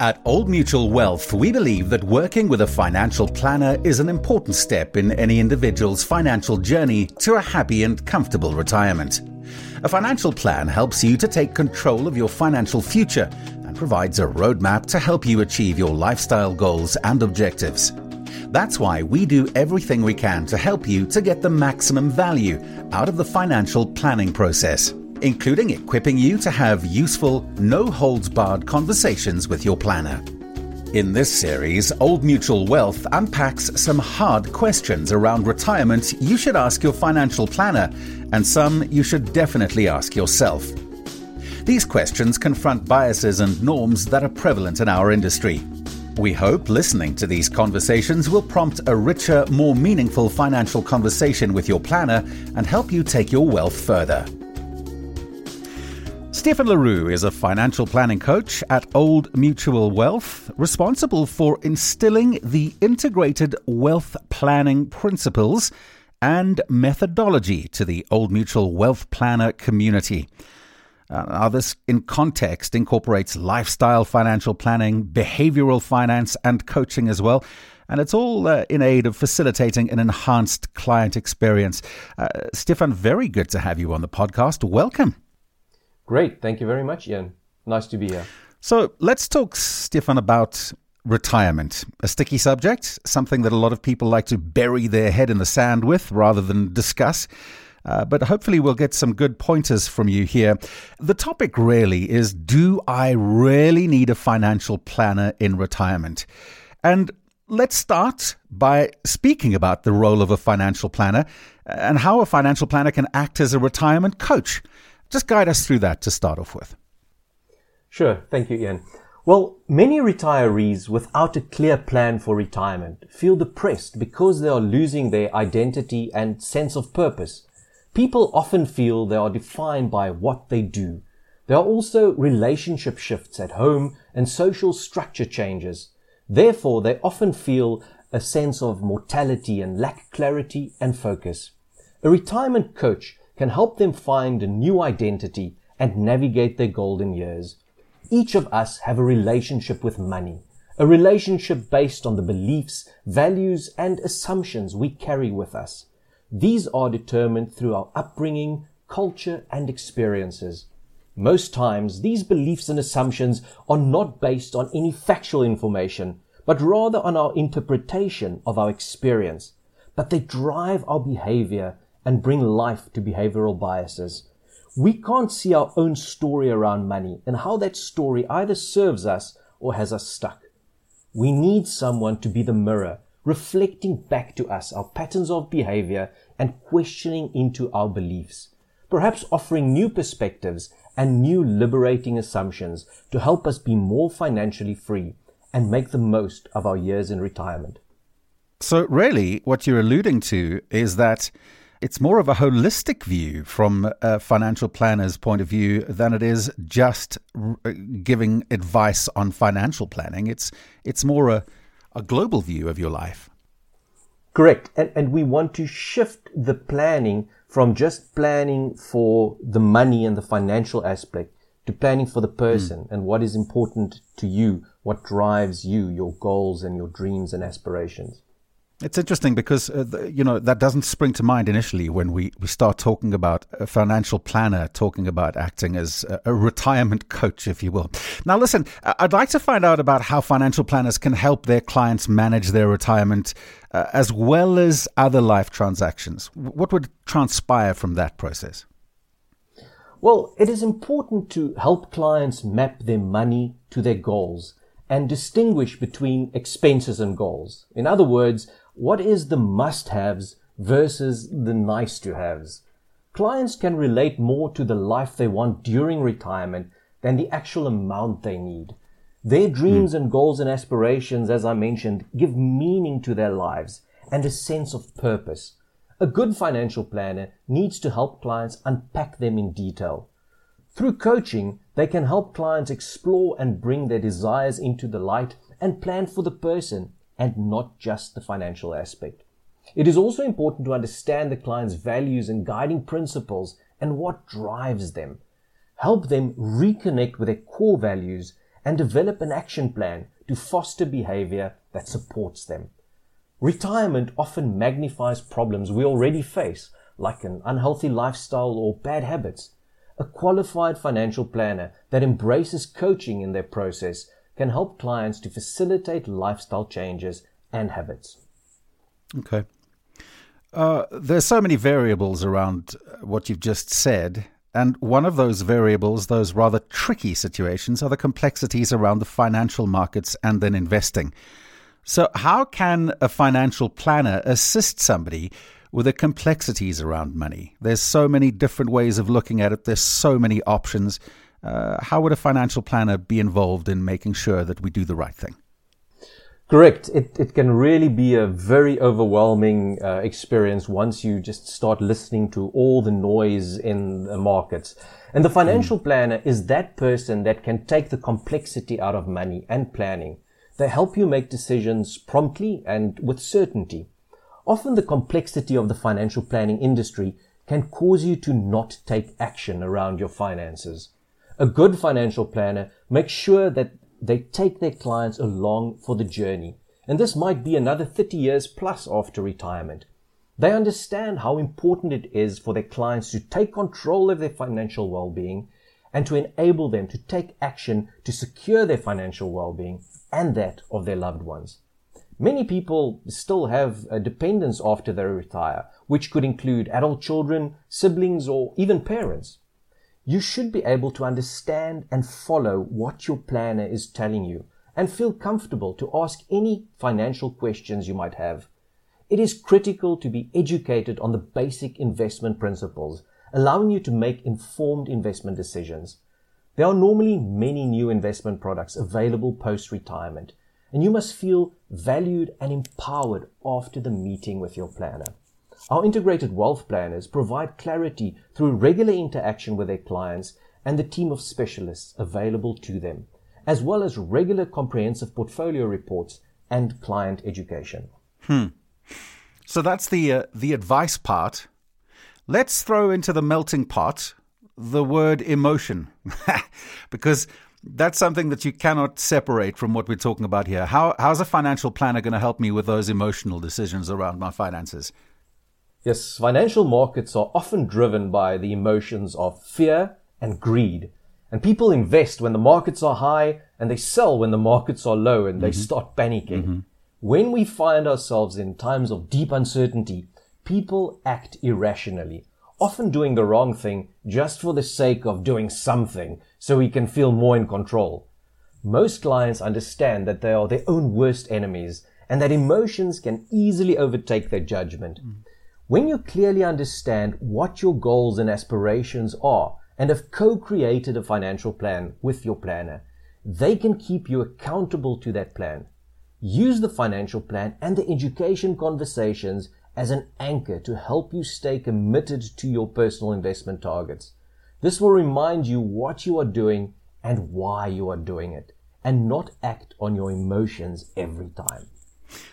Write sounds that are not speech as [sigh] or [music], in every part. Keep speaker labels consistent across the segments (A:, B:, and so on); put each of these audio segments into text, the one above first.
A: At Old Mutual Wealth, we believe that working with a financial planner is an important step in any individual's financial journey to a happy and comfortable retirement. A financial plan helps you to take control of your financial future and provides a roadmap to help you achieve your lifestyle goals and objectives. That's why we do everything we can to help you to get the maximum value out of the financial planning process, including equipping you to have useful, no holds barred conversations with your planner. In this series, Old Mutual Wealth unpacks some hard questions around retirement you should ask your financial planner, and some you should definitely ask yourself. These questions confront biases and norms that are prevalent in our industry. We hope listening to these conversations will prompt a richer, more meaningful financial conversation with your planner and help you take your wealth further. Stephen LaRue is a financial planning coach at Old Mutual Wealth, responsible for instilling the integrated wealth planning principles and methodology to the Old Mutual Wealth Planner community. Uh, this in context incorporates lifestyle financial planning, behavioral finance, and coaching as well. And it's all uh, in aid of facilitating an enhanced client experience. Uh, Stefan, very good to have you on the podcast. Welcome.
B: Great. Thank you very much, Ian. Nice to be here.
A: So let's talk, Stefan, about retirement. A sticky subject, something that a lot of people like to bury their head in the sand with rather than discuss. Uh, but hopefully, we'll get some good pointers from you here. The topic really is Do I really need a financial planner in retirement? And let's start by speaking about the role of a financial planner and how a financial planner can act as a retirement coach. Just guide us through that to start off with.
B: Sure. Thank you, Ian. Well, many retirees without a clear plan for retirement feel depressed because they are losing their identity and sense of purpose. People often feel they are defined by what they do. There are also relationship shifts at home and social structure changes. Therefore, they often feel a sense of mortality and lack clarity and focus. A retirement coach can help them find a new identity and navigate their golden years. Each of us have a relationship with money, a relationship based on the beliefs, values, and assumptions we carry with us. These are determined through our upbringing, culture, and experiences. Most times, these beliefs and assumptions are not based on any factual information, but rather on our interpretation of our experience. But they drive our behavior and bring life to behavioral biases. We can't see our own story around money and how that story either serves us or has us stuck. We need someone to be the mirror reflecting back to us our patterns of behavior and questioning into our beliefs, perhaps offering new perspectives and new liberating assumptions to help us be more financially free and make the most of our years in retirement.
A: So, really, what you're alluding to is that it's more of a holistic view from a financial planner's point of view than it is just giving advice on financial planning. It's it's more a a global view of your life.
B: Correct. And, and we want to shift the planning from just planning for the money and the financial aspect to planning for the person mm. and what is important to you, what drives you, your goals and your dreams and aspirations.
A: It's interesting because uh, the, you know that doesn't spring to mind initially when we, we start talking about a financial planner talking about acting as a, a, retirement [laughs] coach, if you will. Now, listen, I'd like to find out about how financial planners can help their clients manage their retirement uh, as well as other life transactions. What would transpire from that process?
B: Well, it is important to help clients map their money to their goals and distinguish between expenses and goals. In other words, what is the must haves versus the nice to haves. Clients can relate more to the life they want during retirement than the actual amount they need. Their dreams mm. and goals and aspirations, as I mentioned, give meaning to their lives and a sense of purpose. A good financial planner needs to help clients unpack them in detail. Through coaching, they can help clients explore and bring their desires into the light and plan for the person and not just the financial aspect. It is also important to understand the client's values and guiding principles and what drives them. Help them reconnect with their core values and develop an action plan to foster behavior that supports them. Retirement often magnifies problems we already face, like an unhealthy lifestyle or bad habits. A qualified financial planner that embraces coaching in their process can help clients to facilitate lifestyle changes and habits.
A: Okay. Uh, there's so many variables around what you've just said. And one of those variables, those rather tricky situations, are the complexities around the financial markets and then investing. So, how can a financial planner assist somebody with the complexities around money? There's so many different ways of looking at it, there's so many options. Uh, how would a financial planner be involved in making sure that we do the right thing?
B: Correct. It, it can really be a very overwhelming uh, experience once you just start listening to all the noise in the markets. And the financial mm. planner is that person that can take the complexity out of money and planning. They help you make decisions promptly and with certainty. Often the complexity of the financial planning industry can cause you to not take action around your finances. A good financial planner makes sure that they take their clients along for the journey. And this might be another 30 years plus after retirement. They understand how important it is for their clients to take control of their financial well-being and to enable them to take action to secure their financial well-being and that of their loved ones. Many people still have a dependence after they retire, which could include adult children, siblings, or even parents you should be able to understand and follow what your planner is telling you and feel comfortable to ask any financial questions you might have. It is critical to be educated on the basic investment principles, allowing you to make informed investment decisions. There are normally many new investment products available post retirement, and you must feel valued and empowered after the meeting with your planner. Our integrated wealth planners provide clarity through regular interaction with their clients and the team of specialists available to them, as well as regular comprehensive portfolio reports and client education.
A: Hmm. So that's the uh, the advice part. Let's throw into the melting pot the word emotion, [laughs] because that's something that you cannot separate from what we're talking about here. How how's a financial planner going to help me with those emotional decisions around my finances?
B: Yes, financial markets are often driven by the emotions of fear and greed. And people invest when the markets are high and they sell when the markets are low and they mm-hmm. start panicking. Mm-hmm. When we find ourselves in times of deep uncertainty, people act irrationally, often doing the wrong thing just for the sake of doing something so we can feel more in control. Most clients understand that they are their own worst enemies and that emotions can easily overtake their judgment. Mm. When you clearly understand what your goals and aspirations are and have co-created a financial plan with your planner, they can keep you accountable to that plan. Use the financial plan and the education conversations as an anchor to help you stay committed to your personal investment targets. This will remind you what you are doing and why you are doing it, and not act on your emotions every time.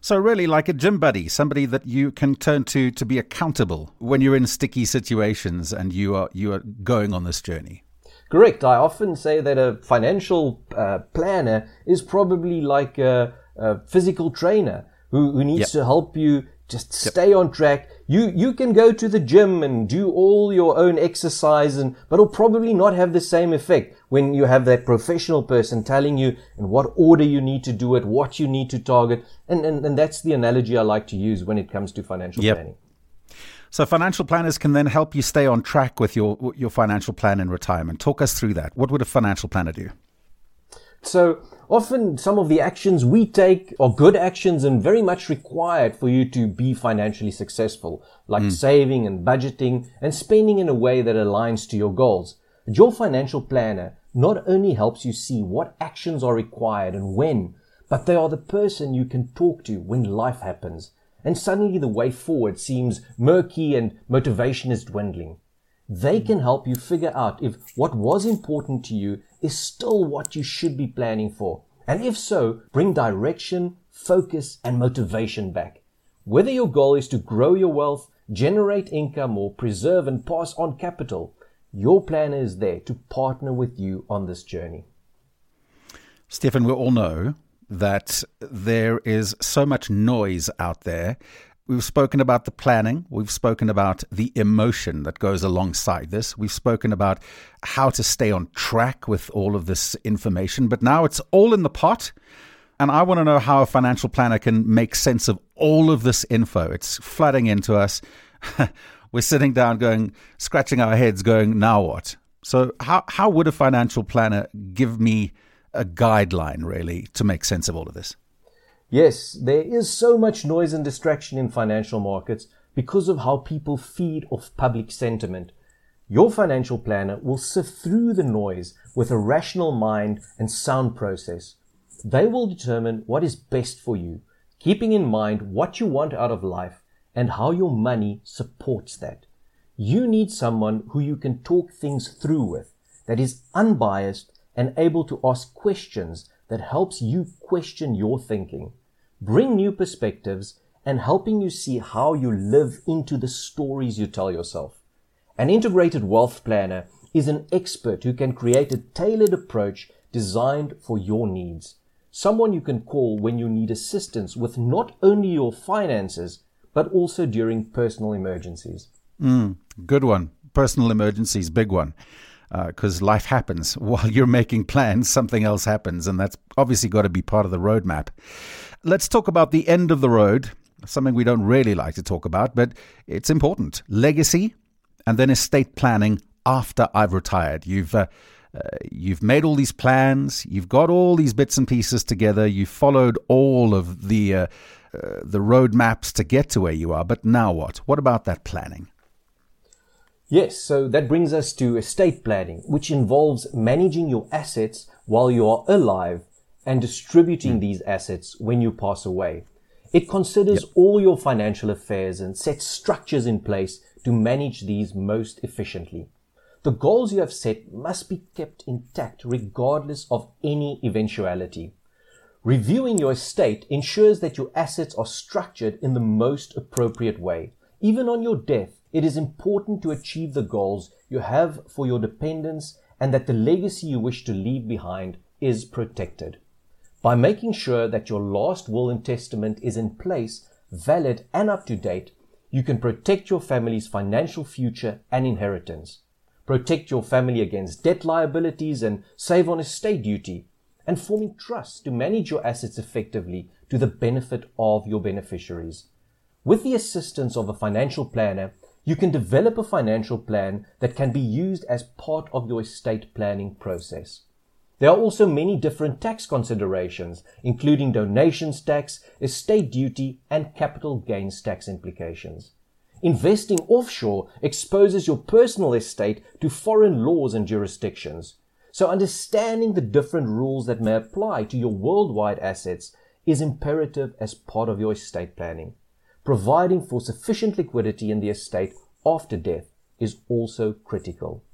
A: So, really, like a gym buddy, somebody that you can turn to to be accountable when you're in sticky situations and you are you are going on this journey.
B: Correct. I often say that a financial uh, planner is probably like a, a physical trainer who, who needs yep. to help you just stay yep. on track. You you can go to the gym and do all your own exercise, and but it'll probably not have the same effect when you have that professional person telling you in what order you need to do it, what you need to target, and and, and that's the analogy I like to use when it comes to financial yep. planning.
A: So financial planners can then help you stay on track with your your financial plan in retirement. Talk us through that. What would a financial planner do?
B: So often some of the actions we take are good actions and very much required for you to be financially successful, like mm. saving and budgeting and spending in a way that aligns to your goals. But your financial planner not only helps you see what actions are required and when, but they are the person you can talk to when life happens and suddenly the way forward seems murky and motivation is dwindling. They can help you figure out if what was important to you is still what you should be planning for. And if so, bring direction, focus, and motivation back. Whether your goal is to grow your wealth, generate income, or preserve and pass on capital, your planner is there to partner with you on this journey.
A: Stefan, we all know that there is so much noise out there. We've spoken about the planning. We've spoken about the emotion that goes alongside this. We've spoken about how to stay on track with all of this information. But now it's all in the pot. And I want to know how a financial planner can make sense of all of this info. It's flooding into us. [laughs] We're sitting down going, scratching our heads, going, now what? So, how, how would a financial planner give me a guideline, really, to make sense of all of this?
B: Yes, there is so much noise and distraction in financial markets because of how people feed off public sentiment. Your financial planner will sift through the noise with a rational mind and sound process. They will determine what is best for you, keeping in mind what you want out of life and how your money supports that. You need someone who you can talk things through with, that is unbiased and able to ask questions that helps you question your thinking, bring new perspectives, and helping you see how you live into the stories you tell yourself. An integrated wealth planner is an expert who can create a tailored approach designed for your needs. Someone you can call when you need assistance with not only your finances, but also during personal emergencies.
A: Mm, good one. Personal emergencies, big one because uh, life happens. [laughs] While you're making plans, something else happens, and that's obviously got to be part of the roadmap. Let's talk about the end of the road, something we don't really like to talk about, but it's important legacy and then estate planning after I've retired. You've uh, uh, you've made all these plans, you've got all these bits and pieces together, you've followed all of the uh, uh, the roadmaps to get to where you are. But now what? What about that planning?
B: Yes, so that brings us to estate planning, which involves managing your assets while you are alive and distributing mm. these assets when you pass away. It considers yep. all your financial affairs and sets structures in place to manage these most efficiently. The goals you have set must be kept intact regardless of any eventuality. Reviewing your estate ensures that your assets are structured in the most appropriate way. Even on your death, it is important to achieve the goals you have for your dependents and that the legacy you wish to leave behind is protected. By making sure that your last will and testament is in place, valid and up to date, you can protect your family's financial future and inheritance, protect your family against debt liabilities and save on estate duty, and forming trusts to manage your assets effectively to the benefit of your beneficiaries. With the assistance of a financial planner, you can develop a financial plan that can be used as part of your estate planning process. There are also many different tax considerations, including donations tax, estate duty, and capital gains tax implications. Investing offshore exposes your personal estate to foreign laws and jurisdictions. So understanding the different rules that may apply to your worldwide assets is imperative as part of your estate planning providing for sufficient liquidity in the estate after death is also critical.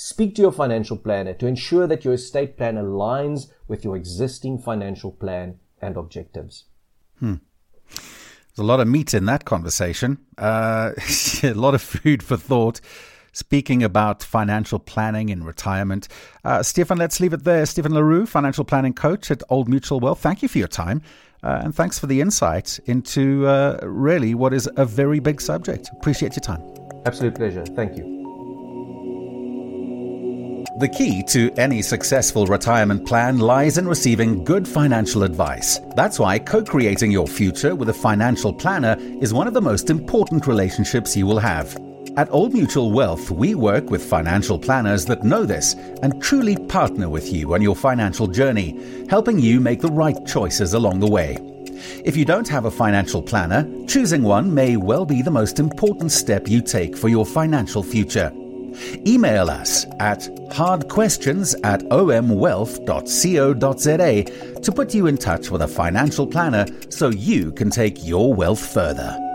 B: Speak to your financial planner to ensure that your estate plan aligns with your existing financial plan and objectives.
A: Hmm. There's a lot of meat in that conversation, uh, [laughs] a lot of food for thought. Speaking about financial planning in retirement, uh, Stefan, let's leave it there. Stefan LaRue, financial planning coach at Old Mutual Wealth. Thank you for your time. Uh, and thanks for the insight into uh, really what is a very big subject. Appreciate your time.
B: Absolute pleasure. Thank you.
A: The key to any successful retirement plan lies in receiving good financial advice. That's why co creating your future with a financial planner is one of the most important relationships you will have. At Old Mutual Wealth, we work with financial planners that know this and truly partner with you on your financial journey, helping you make the right choices along the way. If you don't have a financial planner, choosing one may well be the most important step you take for your financial future. Email us at hardquestions at omwealth.co.za to put you in touch with a financial planner so you can take your wealth further.